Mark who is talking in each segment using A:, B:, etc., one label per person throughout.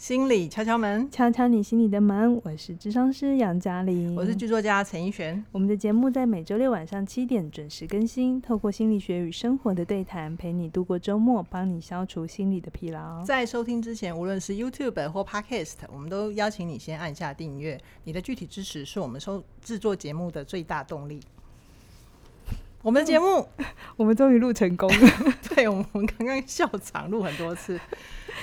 A: 心理敲敲门，
B: 敲敲你心里的门。我是智商师杨嘉玲，
A: 我是剧作家陈奕璇。
B: 我们的节目在每周六晚上七点准时更新，透过心理学与生活的对谈，陪你度过周末，帮你消除心理的疲劳。
A: 在收听之前，无论是 YouTube 或 Podcast，我们都邀请你先按下订阅。你的具体支持是我们收制作节目的最大动力。我们的节目，
B: 嗯、我们终于录成功了。
A: 对，我们刚刚笑场录很多次。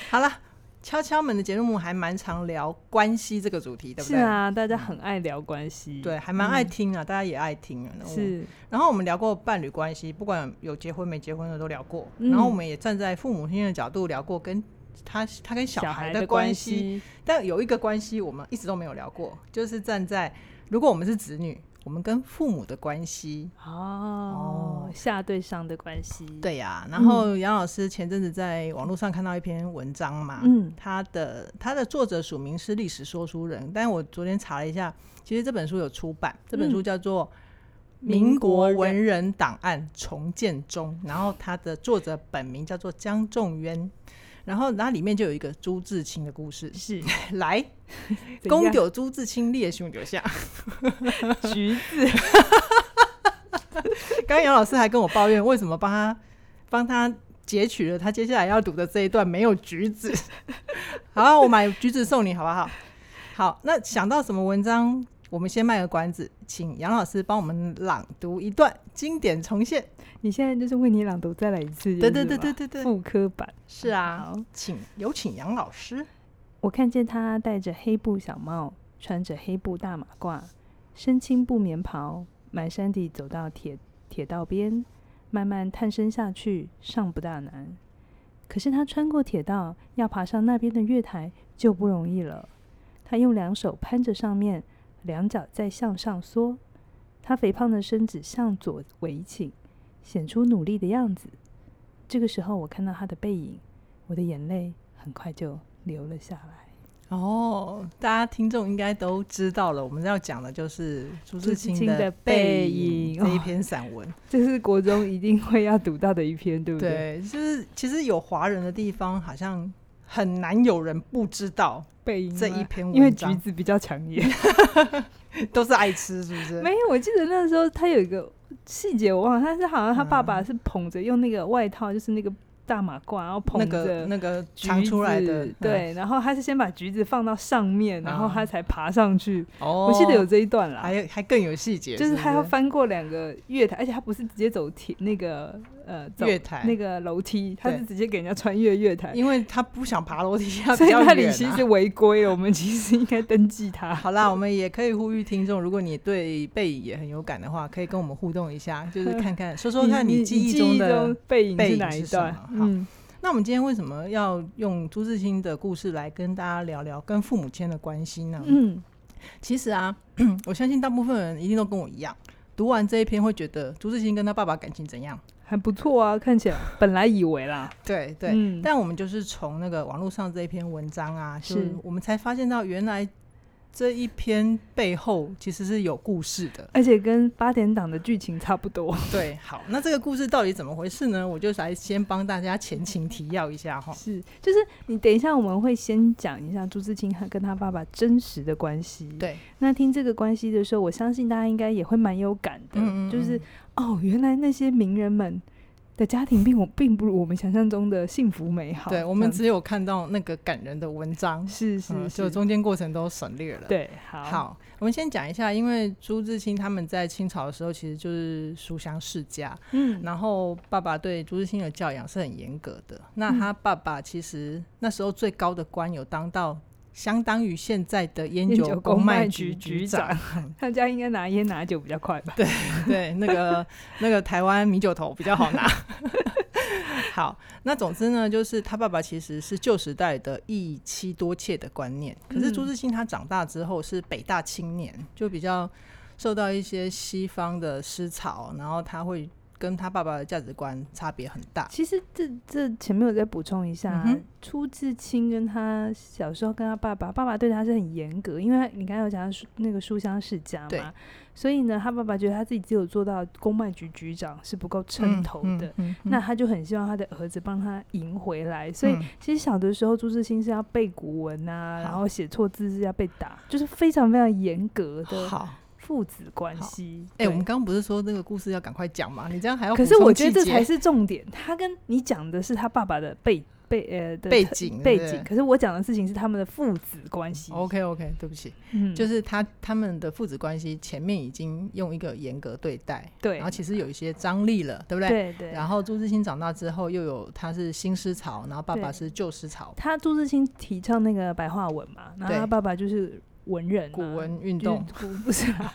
A: 好了。敲敲门的节目还蛮常聊关系这个主题，对不对？
B: 是啊，大家很爱聊关系，
A: 对，还蛮爱听啊，嗯、大家也爱听啊。
B: 是，
A: 然后我们聊过伴侣关系，不管有结婚没结婚的都聊过。嗯、然后我们也站在父母亲的角度聊过，跟他他跟小孩的关系。但有一个关系我们一直都没有聊过，就是站在如果我们是子女。我们跟父母的关系
B: 哦，哦，下对上的关系，
A: 对呀、啊。然后杨老师前阵子在网络上看到一篇文章嘛，嗯，他的他的作者署名是历史说书人，但是我昨天查了一下，其实这本书有出版，这本书叫做《民国文人档案重建中》，然后他的作者本名叫做江仲渊。然后，然后里面就有一个朱自清的故事，是 来 公丢朱自清列兄留下
B: 橘子。
A: 刚刚杨老师还跟我抱怨，为什么帮他帮他截取了他接下来要读的这一段没有橘子？好，我买橘子送你，好不好？好，那想到什么文章？我们先卖个关子，请杨老师帮我们朗读一段经典重现。
B: 你现在就是为你朗读再来一次，
A: 对对对对对对，
B: 复刻版
A: 是啊。好，请有请杨老师。
B: 我看见他戴着黑布小帽，穿着黑布大马褂，身青布棉袍，蹒跚地走到铁铁道边，慢慢探身下去，尚不大难。可是他穿过铁道，要爬上那边的月台就不容易了。他用两手攀着上面。两脚再向上缩，他肥胖的身子向左微倾，显出努力的样子。这个时候，我看到他的背影，我的眼泪很快就流了下来。
A: 哦，大家听众应该都知道了，我们要讲的就是朱自清的《背影》这一篇散文。哦，
B: 这是国中一定会要读到的一篇，对不对？
A: 对，就是其实有华人的地方，好像很难有人不知道背影。这一篇文章，
B: 因为橘子比较抢眼，
A: 都是爱吃，是不是？
B: 没有，我记得那时候他有一个细节我忘了，但是好像他爸爸是捧着用那个外套，就是那个。大马褂，然后捧着
A: 那个长出来的，
B: 对，然后他是先把橘子放到上面，然后他才爬上去。哦，我记得有这一段啦，
A: 还还更有细节，
B: 就是？他要翻过两个月台，而且他不是直接走铁那个呃
A: 月台
B: 那个楼梯，他是直接给人家穿越月台，
A: 因为他不想爬楼梯，
B: 所以那里其实违规了。我们其实应该登记他。
A: 好啦，我们也可以呼吁听众，如果你对背影也很有感的话，可以跟我们互动一下，就是看看说说看你记忆中的
B: 背影是哪一段？嗯。
A: 那我们今天为什么要用朱自清的故事来跟大家聊聊跟父母亲的关系呢？嗯，其实啊，我相信大部分人一定都跟我一样，读完这一篇会觉得朱自清跟他爸爸感情怎样？
B: 还不错啊，看起来本来以为啦，
A: 对对，嗯、但我们就是从那个网络上这一篇文章啊，是我们才发现到原来。这一篇背后其实是有故事的，
B: 而且跟八点档的剧情差不多。
A: 对，好，那这个故事到底怎么回事呢？我就来先帮大家前情提要一下哈。
B: 是，就是你等一下我们会先讲一下朱自清他跟他爸爸真实的关系。
A: 对，
B: 那听这个关系的时候，我相信大家应该也会蛮有感的。嗯嗯嗯，就是哦，原来那些名人们。的家庭并我并不如我们想象中的幸福美好。
A: 对，我们只有看到那个感人的文章，
B: 是是，是，
A: 就中间过程都省略了。
B: 对，好，
A: 好，我们先讲一下，因为朱自清他们在清朝的时候其实就是书香世家，嗯，然后爸爸对朱自清的教养是很严格的。那他爸爸其实那时候最高的官有当到。相当于现在的烟酒公卖局局长，
B: 他家应该拿烟拿酒比较快吧？
A: 对对，那个 那个台湾米酒头比较好拿。好，那总之呢，就是他爸爸其实是旧时代的一妻多妾的观念，可是朱自清他长大之后是北大青年，就比较受到一些西方的思潮，然后他会跟他爸爸的价值观差别很大。
B: 其实这这前面我再补充一下，嗯、朱自清跟他小时候跟他爸爸，爸爸对他是很严格，因为你刚才有讲那个书香世家嘛，所以呢，他爸爸觉得他自己只有做到公卖局局长是不够称头的，嗯嗯嗯、那他就很希望他的儿子帮他赢回来。所以其实小的时候，朱自清是要背古文啊，嗯、然后写错字是要被打，就是非常非常严格的。好。父子关系，
A: 哎、欸，我们刚刚不是说那个故事要赶快讲吗？你这样还要？
B: 可是我觉得这才是重点。他跟你讲的是他爸爸的背背呃的
A: 背景
B: 背景，可是我讲的事情是他们的父子关系。
A: OK OK，对不起，嗯，就是他他们的父子关系前面已经用一个严格对待，对，然后其实有一些张力了，对不对？对对。然后朱自清长大之后，又有他是新思潮，然后爸爸是旧思潮。
B: 他朱自清提倡那个白话文嘛，然后他爸爸就是。文人、啊、
A: 古文运动
B: 古 不是、啦，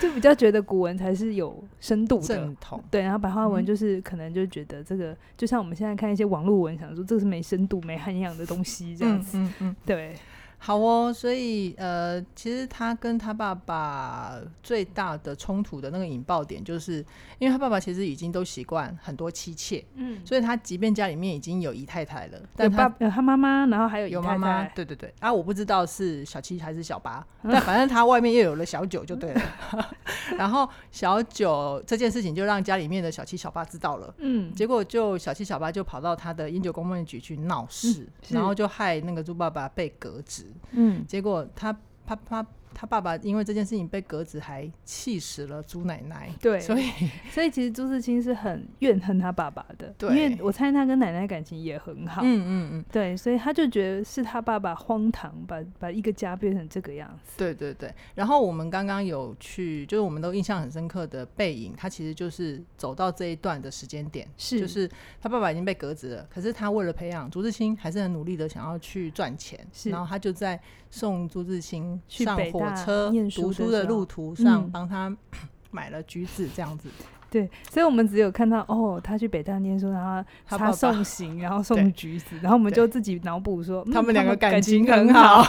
B: 就比较觉得古文才是有深度的
A: 正统。
B: 对，然后白话文就是可能就觉得这个，嗯、就像我们现在看一些网络文，想说这个是没深度、没涵养的东西这样子。嗯嗯，嗯对。
A: 好哦，所以呃，其实他跟他爸爸最大的冲突的那个引爆点，就是因为他爸爸其实已经都习惯很多妻妾，嗯，所以他即便家里面已经有姨太太了，但他
B: 有他妈妈，然后还有姨太太，有妈妈，
A: 对对对，啊，我不知道是小七还是小八，嗯、但反正他外面又有了小九就对了，嗯、然后小九这件事情就让家里面的小七小八知道了，嗯，结果就小七小八就跑到他的烟酒公卖局去闹事，嗯、然后就害那个猪爸爸被革职。嗯，结果他他他他爸爸因为这件事情被革职，还气死了朱奶奶。对，所以
B: 所以其实朱自清是很怨恨他爸爸的，对，因为我猜他跟奶奶感情也很好。嗯嗯嗯，嗯对，所以他就觉得是他爸爸荒唐，把把一个家变成这个样子。
A: 对对对。然后我们刚刚有去，就是我们都印象很深刻的背影，他其实就是走到这一段的时间点，是就是他爸爸已经被革职了，可是他为了培养朱自清，还是很努力的想要去赚钱，是然后他就在送朱自清上火车读书的路途上，帮他 买了橘子，这样子。
B: 对，所以我们只有看到哦，他去北大念书，然后他送行，然后送橘子，然后我们就自己脑补说
A: 他们两个感情很好。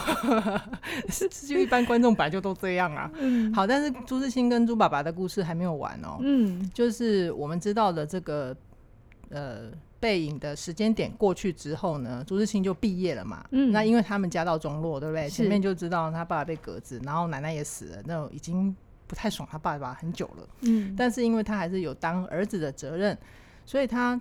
A: 就一般观众本来就都这样啊。好，但是朱自清跟朱爸爸的故事还没有完哦。嗯，就是我们知道的这个呃。背影的时间点过去之后呢，朱自清就毕业了嘛。嗯，那因为他们家道中落，对不对？是前面就知道他爸爸被革职，然后奶奶也死了，那种已经不太爽他爸爸很久了。嗯，但是因为他还是有当儿子的责任，所以他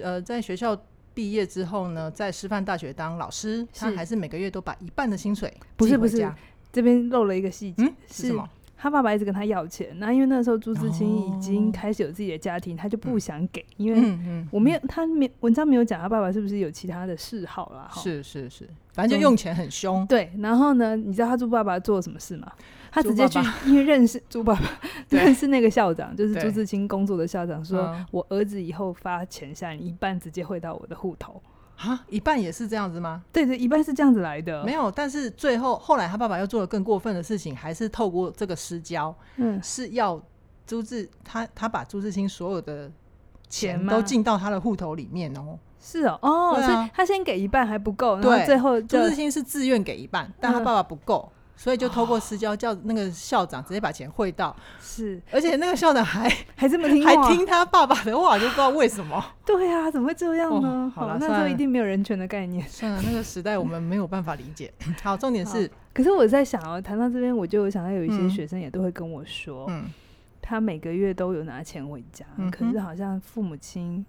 A: 呃在学校毕业之后呢，在师范大学当老师，他还是每个月都把一半的薪水
B: 不是不是这边漏了一个细节，
A: 嗯，是什么？
B: 他爸爸一直跟他要钱，那因为那时候朱自清已经开始有自己的家庭，哦、他就不想给，嗯、因为我没有他没文章没有讲他爸爸是不是有其他的嗜好啦。
A: 是是是，反正就用钱很凶。
B: 对，然后呢，你知道他朱爸爸做了什么事吗？他直接去，因为认识 朱爸爸，认识那个校长，就是朱自清工作的校长，说我儿子以后发钱下来，一半直接汇到我的户头。
A: 啊，一半也是这样子吗？
B: 对对，一半是这样子来的。
A: 没有，但是最后后来他爸爸又做了更过分的事情，还是透过这个私交，嗯，是要朱自他他把朱自清所有的钱都进到他的户头里面哦。
B: 是哦，哦，啊、所以他先给一半还不够，然后最后
A: 朱自清是自愿给一半，但他爸爸不够。嗯所以就透过私交叫那个校长直接把钱汇到，是，而且那个校长还
B: 还这么听，
A: 还听他爸爸的话，就不知道为什么。
B: 对啊，怎么会这样呢？好了，那时候一定没有人权的概念。
A: 算了，那个时代我们没有办法理解。好，重点是，
B: 可是我在想哦，谈到这边，我就想到有一些学生也都会跟我说，嗯，他每个月都有拿钱回家，可是好像父母亲。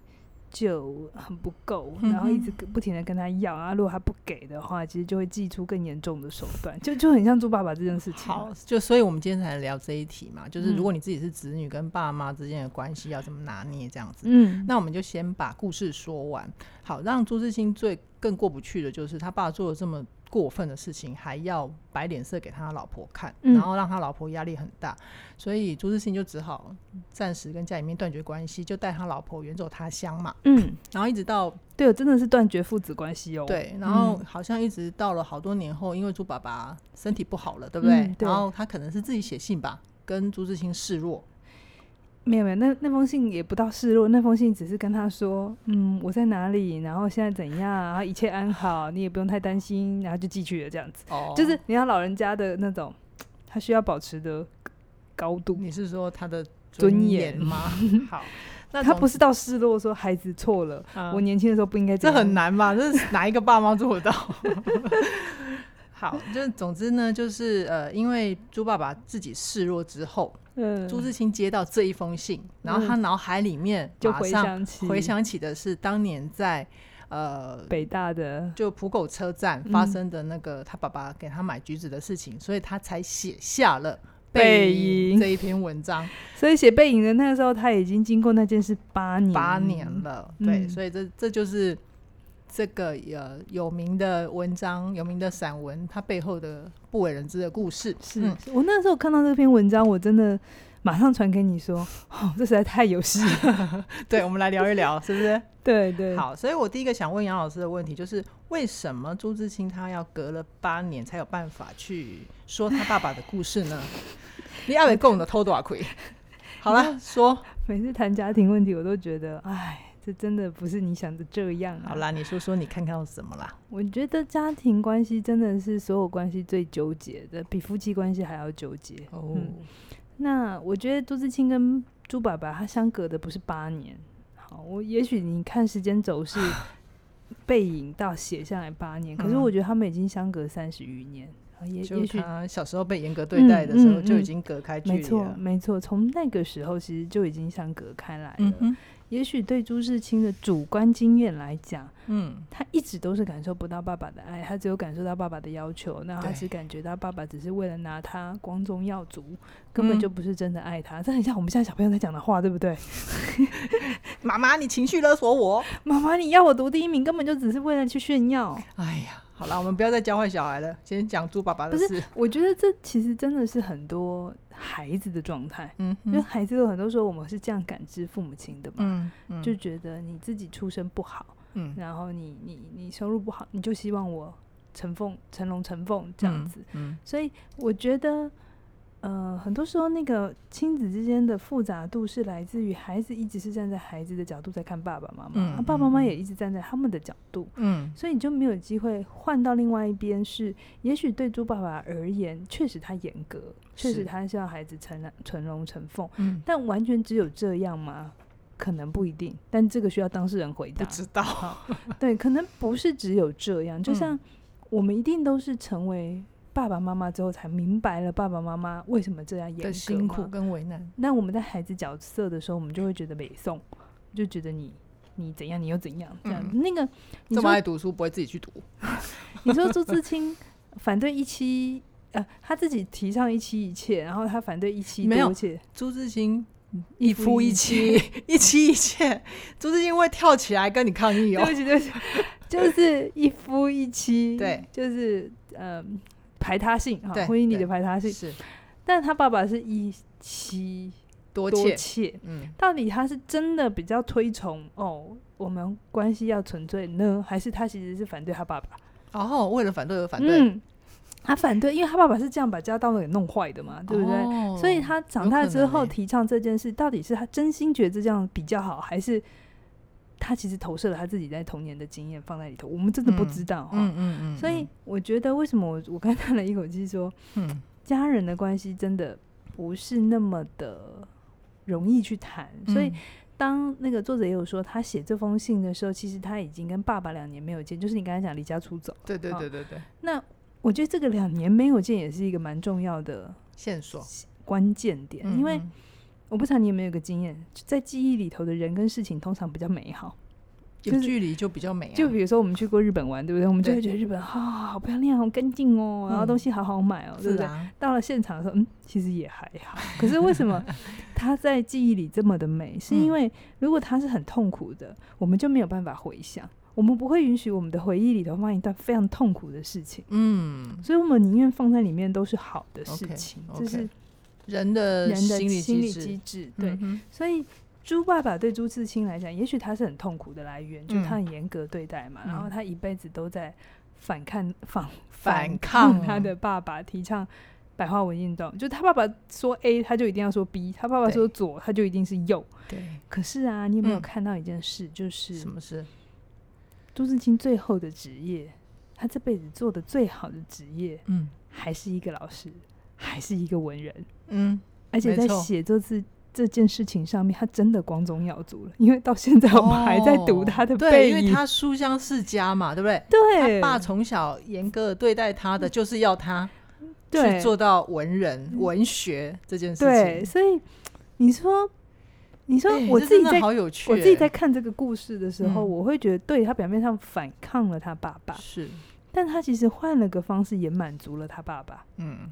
B: 就很不够，然后一直不停的跟他要，啊，如果他不给的话，其实就会祭出更严重的手段，就就很像朱爸爸这件事情。
A: 好，就所以我们今天才聊这一题嘛，就是如果你自己是子女跟爸妈之间的关系要怎么拿捏这样子，嗯，那我们就先把故事说完。好，让朱自清最更过不去的就是他爸做了这么过分的事情还要摆脸色给他老婆看，嗯、然后让他老婆压力很大，所以朱自清就只好暂时跟家里面断绝关系，就带他老婆远走他乡嘛。嗯，然后一直到
B: 对，真的是断绝父子关系哦。
A: 对，然后好像一直到了好多年后，因为朱爸爸身体不好了，对不对？嗯、对，然后他可能是自己写信吧，跟朱自清示弱。
B: 没有没有，那那封信也不到示弱，那封信只是跟他说，嗯，我在哪里，然后现在怎样，然后一切安好，你也不用太担心，然后就寄去了这样子。哦，就是你看老人家的那种，他需要保持的高度。
A: 你是说他的尊严吗？好，那
B: 他不是到失落说孩子错了，嗯、我年轻的时候不应该这样。
A: 这很难吧？这是哪一个爸妈做得到？好，就总之呢，就是呃，因为猪爸爸自己示弱之后，嗯，朱自清接到这一封信，然后他脑海里面
B: 就回想起
A: 回想起的是当年在呃
B: 北大的
A: 就浦口车站发生的那个他爸爸给他买橘子的事情，嗯、所以他才写下了背影这一篇文章。
B: 所以写背影的那个时候，他已经经过那件事八年
A: 八年了，对，嗯、所以这这就是。这个呃有名的文章，有名的散文，它背后的不为人知的故事。
B: 是、嗯、我那时候看到这篇文章，我真的马上传给你说，哦，这实在太有戏了。
A: 对，我们来聊一聊，是不是？
B: 对对。
A: 好，所以我第一个想问杨老师的问题就是，为什么朱自清他要隔了八年才有办法去说他爸爸的故事呢？你要得够的偷多少亏？好了，说。
B: 每次谈家庭问题，我都觉得，哎。这真的不是你想的这样啊！
A: 好啦，你说说你看看到什么啦？
B: 我觉得家庭关系真的是所有关系最纠结的，比夫妻关系还要纠结。哦、嗯，那我觉得朱自清跟朱爸爸他相隔的不是八年。好，我也许你看时间轴是 背影到写下来八年，可是我觉得他们已经相隔三十余年。也也许
A: 他小时候被严格对待的时候就已经隔开距离了。
B: 没错，没错，从那个时候其实就已经相隔开来了。嗯也许对朱自清的主观经验来讲，嗯，他一直都是感受不到爸爸的爱，他只有感受到爸爸的要求，那他只感觉到爸爸只是为了拿他光宗耀祖，根本就不是真的爱他。这很像我们现在小朋友在讲的话，对不对？
A: 妈妈，你情绪勒索我；
B: 妈妈，你要我读第一名，根本就只是为了去炫耀。
A: 哎呀。好了，我们不要再教坏小孩了。先讲猪爸爸的事。不是，
B: 我觉得这其实真的是很多孩子的状态。嗯哼，因为孩子有很多时候我们是这样感知父母亲的嘛。嗯嗯，就觉得你自己出身不好，嗯，然后你你你收入不好，你就希望我成凤成龙成凤这样子。嗯，嗯，所以我觉得。呃，很多时候那个亲子之间的复杂度是来自于孩子一直是站在孩子的角度在看爸爸妈妈，嗯，爸爸妈妈也一直站在他们的角度，嗯，所以你就没有机会换到另外一边。是，也许对猪爸爸而言，确实他严格，确实他希望孩子成成龙成凤，嗯，但完全只有这样吗？可能不一定，但这个需要当事人回答。
A: 不知道，
B: 对，可能不是只有这样，就像我们一定都是成为。爸爸妈妈之后才明白了爸爸妈妈为什么这样严格
A: 辛苦跟为难。
B: 那我们在孩子角色的时候，我们就会觉得北宋，就觉得你你怎样，你又怎样这样。嗯、那个你
A: 这么爱读书，不会自己去读？
B: 你说朱自清反对一妻，呃，他自己提倡一妻一妾，然后他反对一妻多妾。
A: 朱自清一夫一妻，一 妻一妾。朱自清会跳起来跟你抗议哦。
B: 对不起，对不起，就是一夫一妻。
A: 对，
B: 就是呃。排他性啊，婚姻里的排他性是，但他爸爸是一妻多妾，嗯，到底他是真的比较推崇哦，我们关系要纯粹呢，还是他其实是反对他爸爸？
A: 哦，为了反对而反对，
B: 嗯，他反对，因为他爸爸是这样把家道给弄坏的嘛，对不对？哦，所以他长大之后提倡这件事，到底是他真心觉得这样比较好，还是？他其实投射了他自己在童年的经验放在里头，我们真的不知道哈。嗯嗯嗯。所以我觉得，为什么我我刚叹了一口气说，嗯，家人的关系真的不是那么的容易去谈。所以当那个作者也有说，他写这封信的时候，其实他已经跟爸爸两年没有见，就是你刚才讲离家出走。
A: 对对对对对。
B: 那我觉得这个两年没有见也是一个蛮重要的
A: 线索、
B: 关键点，因为。我不知道你有没有个经验，在记忆里头的人跟事情通常比较美好，
A: 有距离就比较美。
B: 就比如说我们去过日本玩，对不对？我们就会觉得日本啊，好漂亮，好干净哦，然后东西好好买哦，对不对？到了现场的时候，嗯，其实也还好。可是为什么 他在记忆里这么的美？是因为如果他是很痛苦的，我们就没有办法回想，我们不会允许我们的回忆里头放一段非常痛苦的事情。嗯，所以我们宁愿放在里面都是好的事情，就是。
A: 人的人的
B: 心理机制，对，嗯、所以猪爸爸对朱自清来讲，也许他是很痛苦的来源，嗯、就他很严格对待嘛，嗯、然后他一辈子都在反抗反反抗他的爸爸，提倡白话文运动，就他爸爸说 A，他就一定要说 B，他爸爸说左，他就一定是右。对，可是啊，你有没有看到一件事？嗯、就是
A: 什么事？
B: 朱自清最后的职业，他这辈子做的最好的职业，嗯，还是一个老师。还是一个文人，嗯，而且在写这次这件事情上面，他真的光宗耀祖了，因为到现在我们还在读他的背影，
A: 对，因为他书香世家嘛，对不对？
B: 对，
A: 他爸从小严格对待他的，就是要他去做到文人文学这件事情。
B: 对，所以你说，你说我自己在好有趣，我自己在看这个故事的时候，我会觉得，对，他表面上反抗了他爸爸，
A: 是，
B: 但他其实换了个方式，也满足了他爸爸。嗯，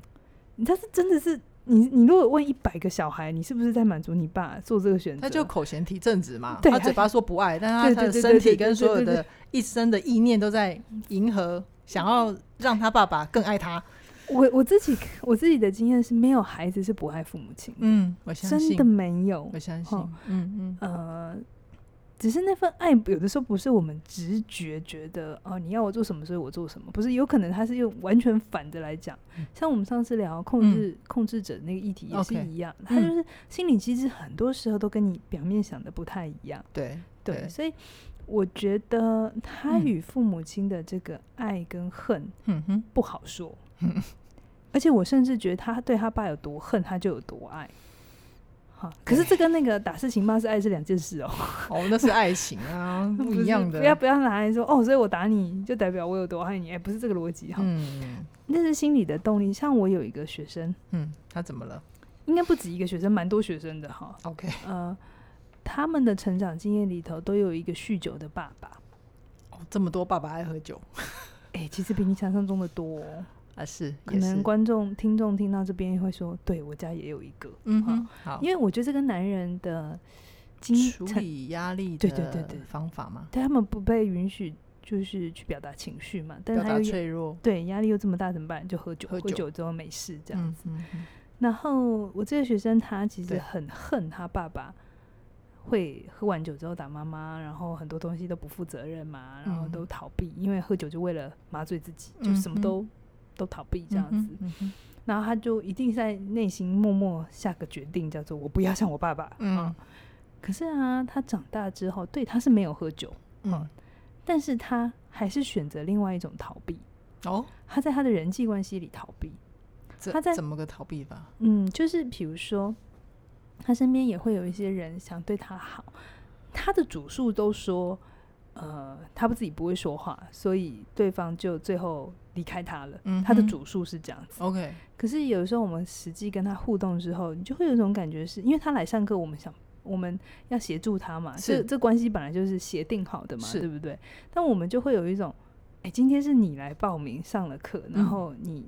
B: 他是真的是。你你如果问一百个小孩，你是不是在满足你爸做这个选择？
A: 他就口嫌体正直嘛，他嘴巴说不爱，但他他的身体跟所有的一生的意念都在迎合，想要让他爸爸更爱他。
B: 我我自己我自己的经验是没有孩子是不爱父母亲，
A: 嗯，我相信
B: 真的没有，
A: 我相信，嗯嗯
B: 呃。只是那份爱，有的时候不是我们直觉觉得哦，你要我做什么，所以我做什么。不是，有可能他是用完全反的来讲。嗯、像我们上次聊控制、嗯、控制者那个议题也是一样他就是心理机制，很多时候都跟你表面想的不太一样。
A: 对
B: 对，对，所以我觉得他与父母亲的这个爱跟恨，嗯哼，不好说。嗯、而且我甚至觉得他对他爸有多恨，他就有多爱。可是这跟那个打是情骂是爱是两件事哦。
A: 哦，那是爱情啊，不一样的。
B: 不要不要拿来说哦，所以我打你就代表我有多爱你，哎，不是这个逻辑哈。嗯，那是心理的动力。像我有一个学生，
A: 嗯，他怎么了？
B: 应该不止一个学生，蛮多学生的哈。
A: OK，
B: 呃，他们的成长经验里头都有一个酗酒的爸爸。
A: 哦，这么多爸爸爱喝酒，
B: 哎，其实比你想象中的多。
A: 啊，是
B: 可能观众听众听到这边会说，对我家也有一个，嗯哼，好，因为我觉得这跟男人的经
A: 处理压力对对对对。方法嘛，
B: 对他们不被允许就是去表达情绪嘛，但是他又
A: 脆弱，
B: 对压力又这么大怎么办？就喝酒，喝酒。之后没事这样子。然后我这个学生他其实很恨他爸爸会喝完酒之后打妈妈，然后很多东西都不负责任嘛，然后都逃避，因为喝酒就为了麻醉自己，就什么都。都逃避这样子，嗯嗯、然后他就一定在内心默默下个决定，叫做我不要像我爸爸。嗯，嗯，可是啊，他长大之后，对他是没有喝酒，嗯，嗯，但是他还是选择另外一种逃避。哦，他在他的人际关系里逃避。
A: 他在怎么个逃避法？
B: 嗯，就是比如说，他身边也会有一些人想对他好，他的主诉都说，呃，他不自己不会说话，所以对方就最后。离开他了，嗯、他的主诉是这样子。
A: OK，
B: 可是有时候我们实际跟他互动之后，你就会有一种感觉是，因为他来上课，我们想我们要协助他嘛，是这这关系本来就是协定好的嘛，对不对？但我们就会有一种，哎、欸，今天是你来报名上了课，然后你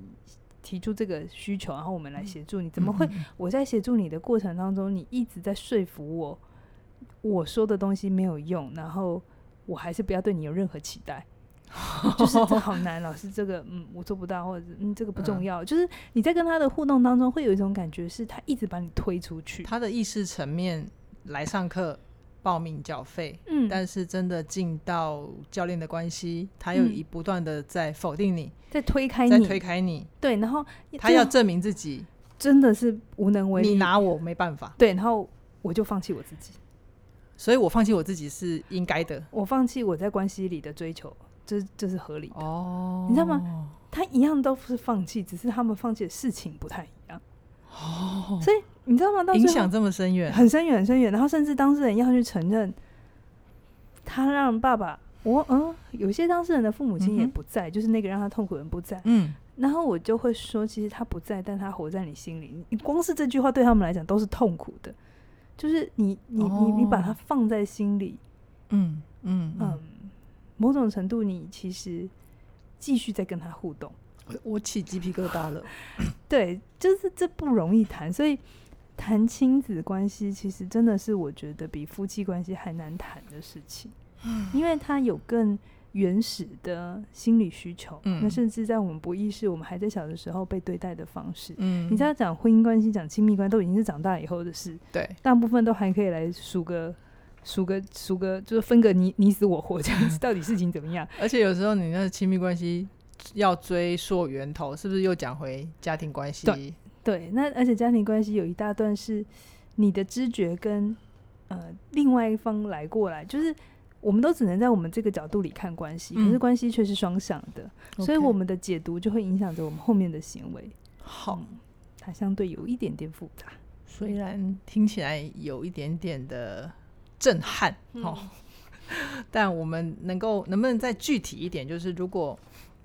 B: 提出这个需求，然后我们来协助你，嗯、怎么会？我在协助你的过程当中，你一直在说服我，我说的东西没有用，然后我还是不要对你有任何期待。就是这 好难，老师这个嗯我做不到，或者嗯这个不重要。嗯、就是你在跟他的互动当中，会有一种感觉，是他一直把你推出去。
A: 他的意识层面来上课报名缴费，嗯，但是真的进到教练的关系，他又一不断的在否定你，
B: 在推开你，
A: 在推开你。
B: 对，然后
A: 他要证明自己
B: 真的是无能为力，
A: 你拿我没办法。
B: 对，然后我就放弃我自己，
A: 所以我放弃我自己是应该的。
B: 我放弃我在关系里的追求。这这是合理的哦，你知道吗？他一样都是放弃，只是他们放弃的事情不太一样哦。所以你知道吗？
A: 影响这么深远，
B: 很深远，很深远。然后甚至当事人要去承认，他让爸爸，我嗯，有些当事人的父母亲也不在，嗯、就是那个让他痛苦的人不在。嗯，然后我就会说，其实他不在，但他活在你心里。你光是这句话对他们来讲都是痛苦的，就是你你、哦、你你把它放在心里，嗯嗯嗯。嗯某种程度，你其实继续在跟他互动，
A: 我起鸡皮疙瘩了。
B: 对，就是这不容易谈，所以谈亲子关系，其实真的是我觉得比夫妻关系还难谈的事情，因为他有更原始的心理需求，嗯、那甚至在我们不意识、我们还在小的时候被对待的方式，嗯，你知道讲婚姻关系、讲亲密关系，都已经是长大以后的事，
A: 对，
B: 大部分都还可以来数个。数个数个，就是分个你你死我活这样子，到底事情怎么样？
A: 而且有时候你那亲密关系要追溯源头，是不是又讲回家庭关系？
B: 对对，那而且家庭关系有一大段是你的知觉跟呃另外一方来过来，就是我们都只能在我们这个角度里看关系，嗯、可是关系却是双向的，嗯、所以我们的解读就会影响着我们后面的行为。好、嗯，它相对有一点点复杂。
A: 虽然听起来有一点点的震撼，嗯、哦，但我们能够能不能再具体一点？就是如果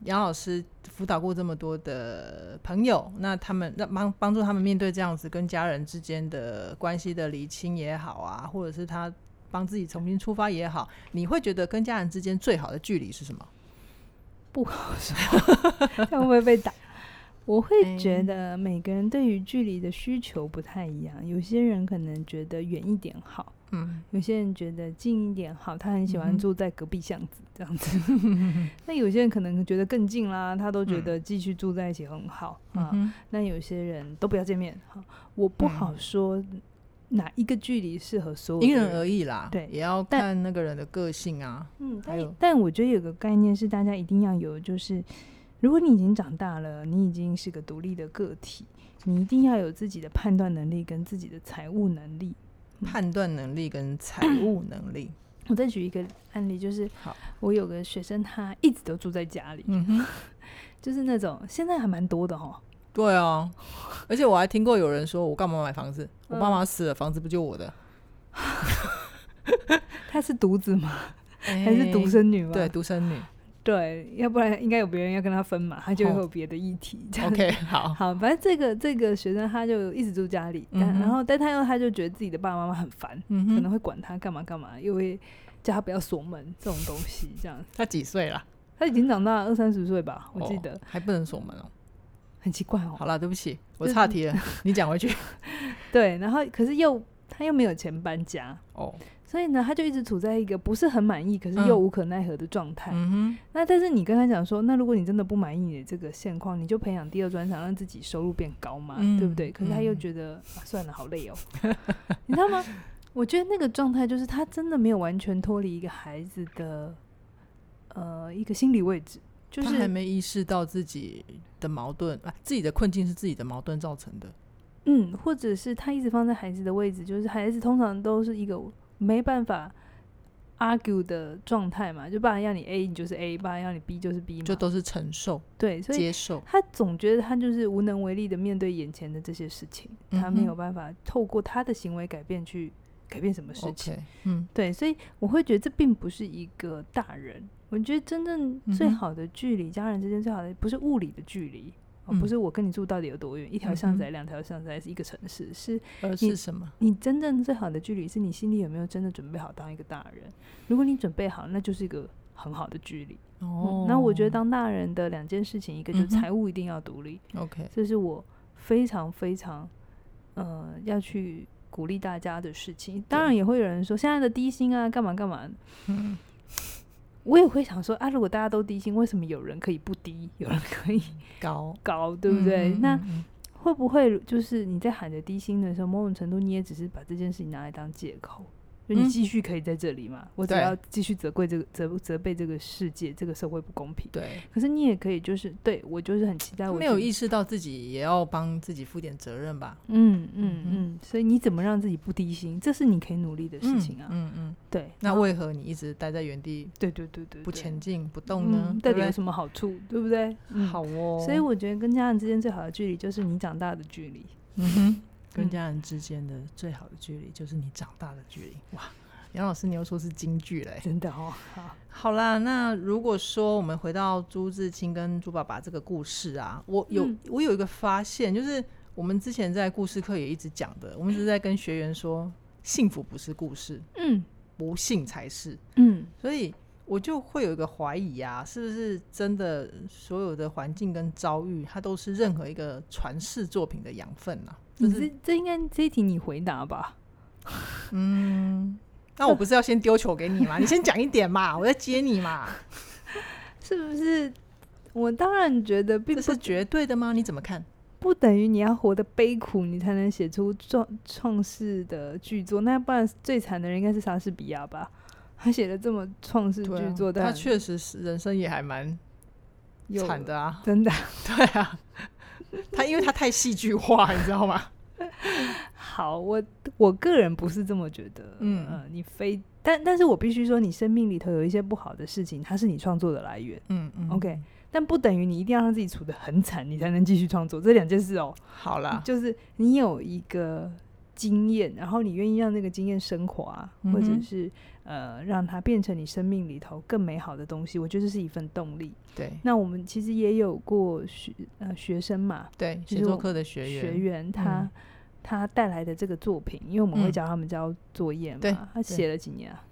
A: 杨老师辅导过这么多的朋友，那他们让帮帮助他们面对这样子跟家人之间的关系的厘清也好啊，或者是他帮自己重新出发也好，你会觉得跟家人之间最好的距离是什么？
B: 不好说，会不会被打？我会觉得每个人对于距离的需求不太一样，有些人可能觉得远一点好，嗯，有些人觉得近一点好，他很喜欢住在隔壁巷子这样子。嗯、那有些人可能觉得更近啦，他都觉得继续住在一起很好、嗯、啊。那有些人都不要见面，好，我不好说哪一个距离适合所有，
A: 因人而异啦。对，也要看那个人的个性啊。
B: 嗯，还有，但我觉得有个概念是大家一定要有，就是。如果你已经长大了，你已经是个独立的个体，你一定要有自己的判断能力跟自己的财务能力。
A: 判断能力跟财务能力。
B: 我再举一个案例，就是我有个学生，他一直都住在家里，嗯哼，就是那种现在还蛮多的哦。
A: 对啊，而且我还听过有人说，我干嘛买房子？我爸妈死了，房子不就我的？
B: 他是独子吗？还是独生女吗？
A: 对，独生女。
B: 对，要不然应该有别人要跟他分嘛，他就会有别的议题。
A: Oh. OK，好，
B: 好，反正这个这个学生他就一直住家里，然后但他又他就觉得自己的爸爸妈妈很烦，嗯、可能会管他干嘛干嘛，又会叫他不要锁门这种东西，这样。
A: 他几岁了？
B: 他已经长大二三十岁吧，我记得。
A: Oh, 还不能锁门哦，
B: 很奇怪哦。
A: 好了，对不起，我岔题了，你讲回去。
B: 对，然后可是又他又没有钱搬家哦。Oh. 所以呢，他就一直处在一个不是很满意，可是又无可奈何的状态。嗯、那但是你跟他讲说，那如果你真的不满意你的这个现况，你就培养第二专长，让自己收入变高嘛，嗯、对不对？可是他又觉得、嗯啊、算了，好累哦，你知道吗？我觉得那个状态就是他真的没有完全脱离一个孩子的呃一个心理位置，就是
A: 他还没意识到自己的矛盾啊，自己的困境是自己的矛盾造成的。
B: 嗯，或者是他一直放在孩子的位置，就是孩子通常都是一个。没办法 argue 的状态嘛，就爸爸要你 A，你就是 A；爸爸要你 B，就是 B 嘛，
A: 就都是承受，
B: 对，所以
A: 接受。
B: 他总觉得他就是无能为力的面对眼前的这些事情，嗯、他没有办法透过他的行为改变去改变什么事情。Okay, 嗯，对，所以我会觉得这并不是一个大人。我觉得真正最好的距离，嗯、家人之间最好的不是物理的距离。哦、不是我跟你住到底有多远，嗯、一条巷子、两条巷子，还是一个城市？是，
A: 而是什么？
B: 你真正最好的距离，是你心里有没有真的准备好当一个大人？如果你准备好，那就是一个很好的距离。哦、嗯，那我觉得当大人的两件事情，一个就是财务一定要独立。OK，、嗯、这是我非常非常呃要去鼓励大家的事情。当然也会有人说，现在的低薪啊，干嘛干嘛？嗯。我也会想说啊，如果大家都低薪，为什么有人可以不低，有人可以高高，对不对？嗯、那会不会就是你在喊着低薪的时候，某种程度你也只是把这件事情拿来当借口？就你继续可以在这里嘛？嗯、我只要继续责怪这个责责备这个世界，这个社会不公平。对。可是你也可以，就是对我就是很期待我。我没
A: 有意识到自己也要帮自己负点责任吧？
B: 嗯嗯嗯。所以你怎么让自己不低薪？这是你可以努力的事情啊。嗯嗯。嗯对。
A: 那为何你一直待在原地？
B: 对对对对。
A: 不前进不动呢？
B: 到底有什么好处？对不对？
A: 嗯、好哦。
B: 所以我觉得跟家人之间最好的距离就是你长大的距离。
A: 嗯哼。跟家人之间的最好的距离就是你长大的距离。哇。杨老师，你又说是京剧嘞，
B: 真的哦。好，
A: 好啦，那如果说我们回到朱自清跟朱爸爸这个故事啊，我有、嗯、我有一个发现，就是我们之前在故事课也一直讲的，我们一直在跟学员说，幸福不是故事，嗯，不幸才是，嗯，所以我就会有一个怀疑啊，是不是真的所有的环境跟遭遇，它都是任何一个传世作品的养分呢、
B: 这这应该这一题你回答吧？
A: 嗯。那我不是要先丢球给你吗？你先讲一点嘛，我再接你嘛，
B: 是不是？我当然觉得并不
A: 是绝对的吗？你怎么看？
B: 不等于你要活得悲苦，你才能写出创创世的巨作。那不然最惨的人应该是莎士比亚吧？他写的这么创世巨作，
A: 他确实是人生也还蛮惨的啊，
B: 真的。
A: 对啊，他因为他太戏剧化，你知道吗？
B: 好，我我个人不是这么觉得。嗯，呃、你非但但是我必须说，你生命里头有一些不好的事情，它是你创作的来源。嗯嗯，OK，但不等于你一定要让自己处的很惨，你才能继续创作这两件事哦。
A: 好啦，
B: 就是你有一个经验，然后你愿意让那个经验升华，嗯、或者是呃让它变成你生命里头更美好的东西，我觉得这是一份动力。
A: 对，
B: 那我们其实也有过学呃学生嘛，
A: 对，写作课的学员，
B: 学员他、嗯、他带来的这个作品，因为我们会教他们交作业嘛，嗯、他写了几年啊？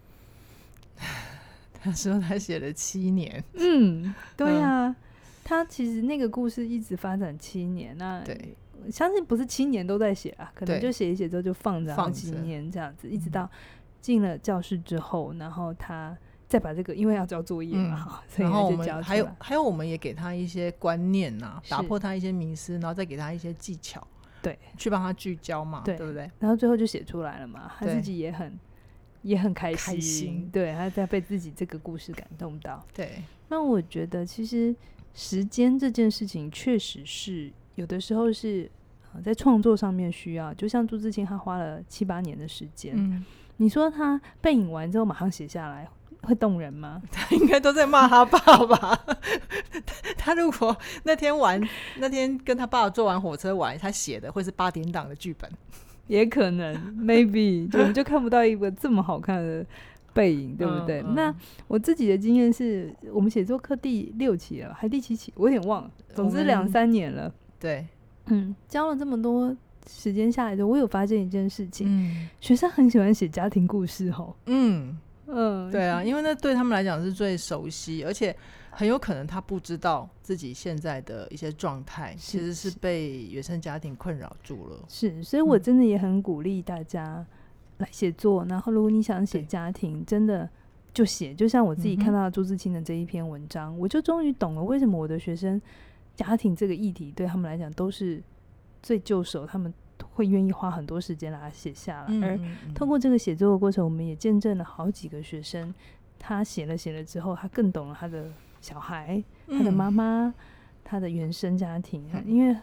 A: 他说他写了七年。
B: 嗯，对呀、啊，嗯、他其实那个故事一直发展七年，那对。相信不是七年都在写啊，可能就写一写之后就放着好几年这样子，一直到进了教室之后，然后他再把这个，因为要交作业嘛，然后我们
A: 还有还有，我们也给他一些观念呐，打破他一些迷思，然后再给他一些技巧，
B: 对，
A: 去帮他聚焦嘛，对不对？
B: 然后最后就写出来了嘛，他自己也很也很开心，对，他在被自己这个故事感动到，
A: 对。
B: 那我觉得其实时间这件事情确实是。有的时候是在创作上面需要，就像朱自清，他花了七八年的时间。嗯，你说他背影完之后马上写下来，会动人吗？
A: 他应该都在骂他爸爸。他如果那天玩，那天跟他爸爸坐完火车玩，他写的会是八点档的剧本，
B: 也可能，maybe 就我们就看不到一个这么好看的背影，对不对？嗯嗯、那我自己的经验是我们写作课第六期了，还第七期，我有点忘了。总之两三年了。
A: 对，
B: 嗯，教了这么多时间下来的，我有发现一件事情，嗯，学生很喜欢写家庭故事，吼，嗯。
A: 嗯，对啊，因为那对他们来讲是最熟悉，而且很有可能他不知道自己现在的一些状态，其实是被原生家庭困扰住了。
B: 是，所以我真的也很鼓励大家来写作，然后如果你想写家庭，真的就写，就像我自己看到朱自清的这一篇文章，我就终于懂了为什么我的学生。家庭这个议题对他们来讲都是最就手，他们会愿意花很多时间把它写下来。而通过这个写作的过程，我们也见证了好几个学生，他写了写了之后，他更懂了他的小孩、他的妈妈、他的原生家庭，嗯、因为。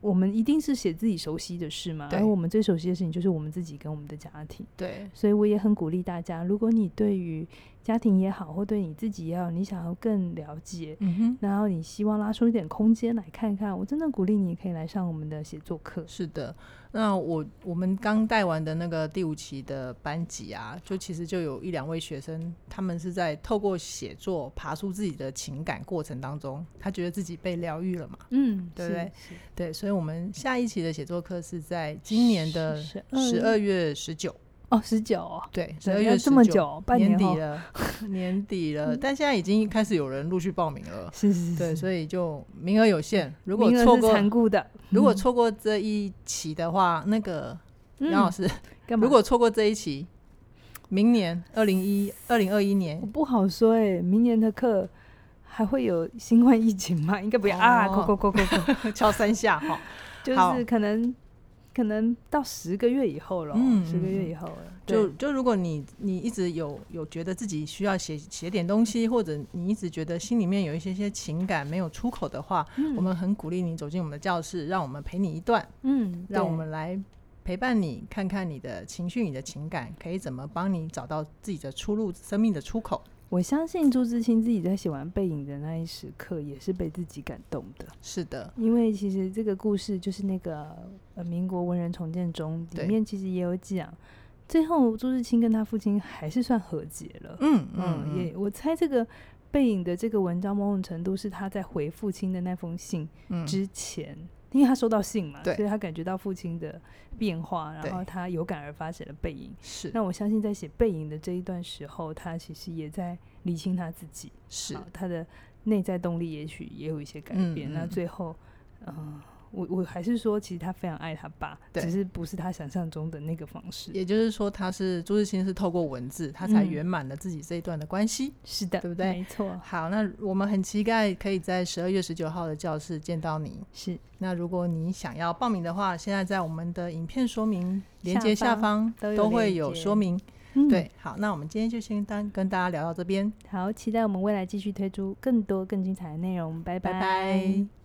B: 我们一定是写自己熟悉的事嘛，而我们最熟悉的事情就是我们自己跟我们的家庭。
A: 对，
B: 所以我也很鼓励大家，如果你对于家庭也好，或对你自己也好，你想要更了解，嗯哼，然后你希望拉出一点空间来看看，我真的鼓励你可以来上我们的写作课。
A: 是的。那我我们刚带完的那个第五期的班级啊，就其实就有一两位学生，他们是在透过写作爬出自己的情感过程当中，他觉得自己被疗愈了嘛，嗯，对不对？对，所以我们下一期的写作课是在今年的十二月十九。
B: 哦，十九哦，
A: 对，十二月
B: 这么久，半年，
A: 年底了，年底了，但现在已经开始有人陆续报名了，
B: 是是是，
A: 对，所以就名额有限，如果错过
B: 残酷的，
A: 如果错过这一期的话，那个杨老师，如果错过这一期，明年二零一二零二一年，
B: 我不好说哎，明年的课还会有新冠疫情吗？应该不要啊，扣扣扣扣扣，
A: 敲三下哈，
B: 就是可能。可能到十个月以后了，嗯，十个月以后了。
A: 就就如果你你一直有有觉得自己需要写写点东西，或者你一直觉得心里面有一些些情感没有出口的话，嗯，我们很鼓励你走进我们的教室，让我们陪你一段，嗯，让我们来陪伴你，看看你的情绪、你的情感可以怎么帮你找到自己的出路、生命的出口。
B: 我相信朱自清自己在写完《背影》的那一时刻，也是被自己感动的。
A: 是的，
B: 因为其实这个故事就是那个呃，民国文人重建中里面其实也有讲，最后朱自清跟他父亲还是算和解了。嗯嗯，嗯，也我猜这个《背影》的这个文章某种程度是他在回父亲的那封信之前。嗯因为他收到信嘛，所以他感觉到父亲的变化，然后他有感而发写了背影。是，那我相信在写背影的这一段时候，他其实也在理清他自己，是他的内在动力，也许也有一些改变。嗯、那最后，嗯。呃我我还是说，其实他非常爱他爸，对只是不是他想象中的那个方式。
A: 也就是说，他是朱自清是透过文字，他才圆满了自己这一段的关系。
B: 是的，
A: 对不对？
B: 没错。
A: 好，那我们很期待可以在十二月十九号的教室见到你。
B: 是。
A: 那如果你想要报名的话，现在在我们的影片说明连接下方都会有说明。嗯、对，好，那我们今天就先单跟大家聊到这边。
B: 好，期待我们未来继续推出更多更精彩的内容。拜拜。拜拜。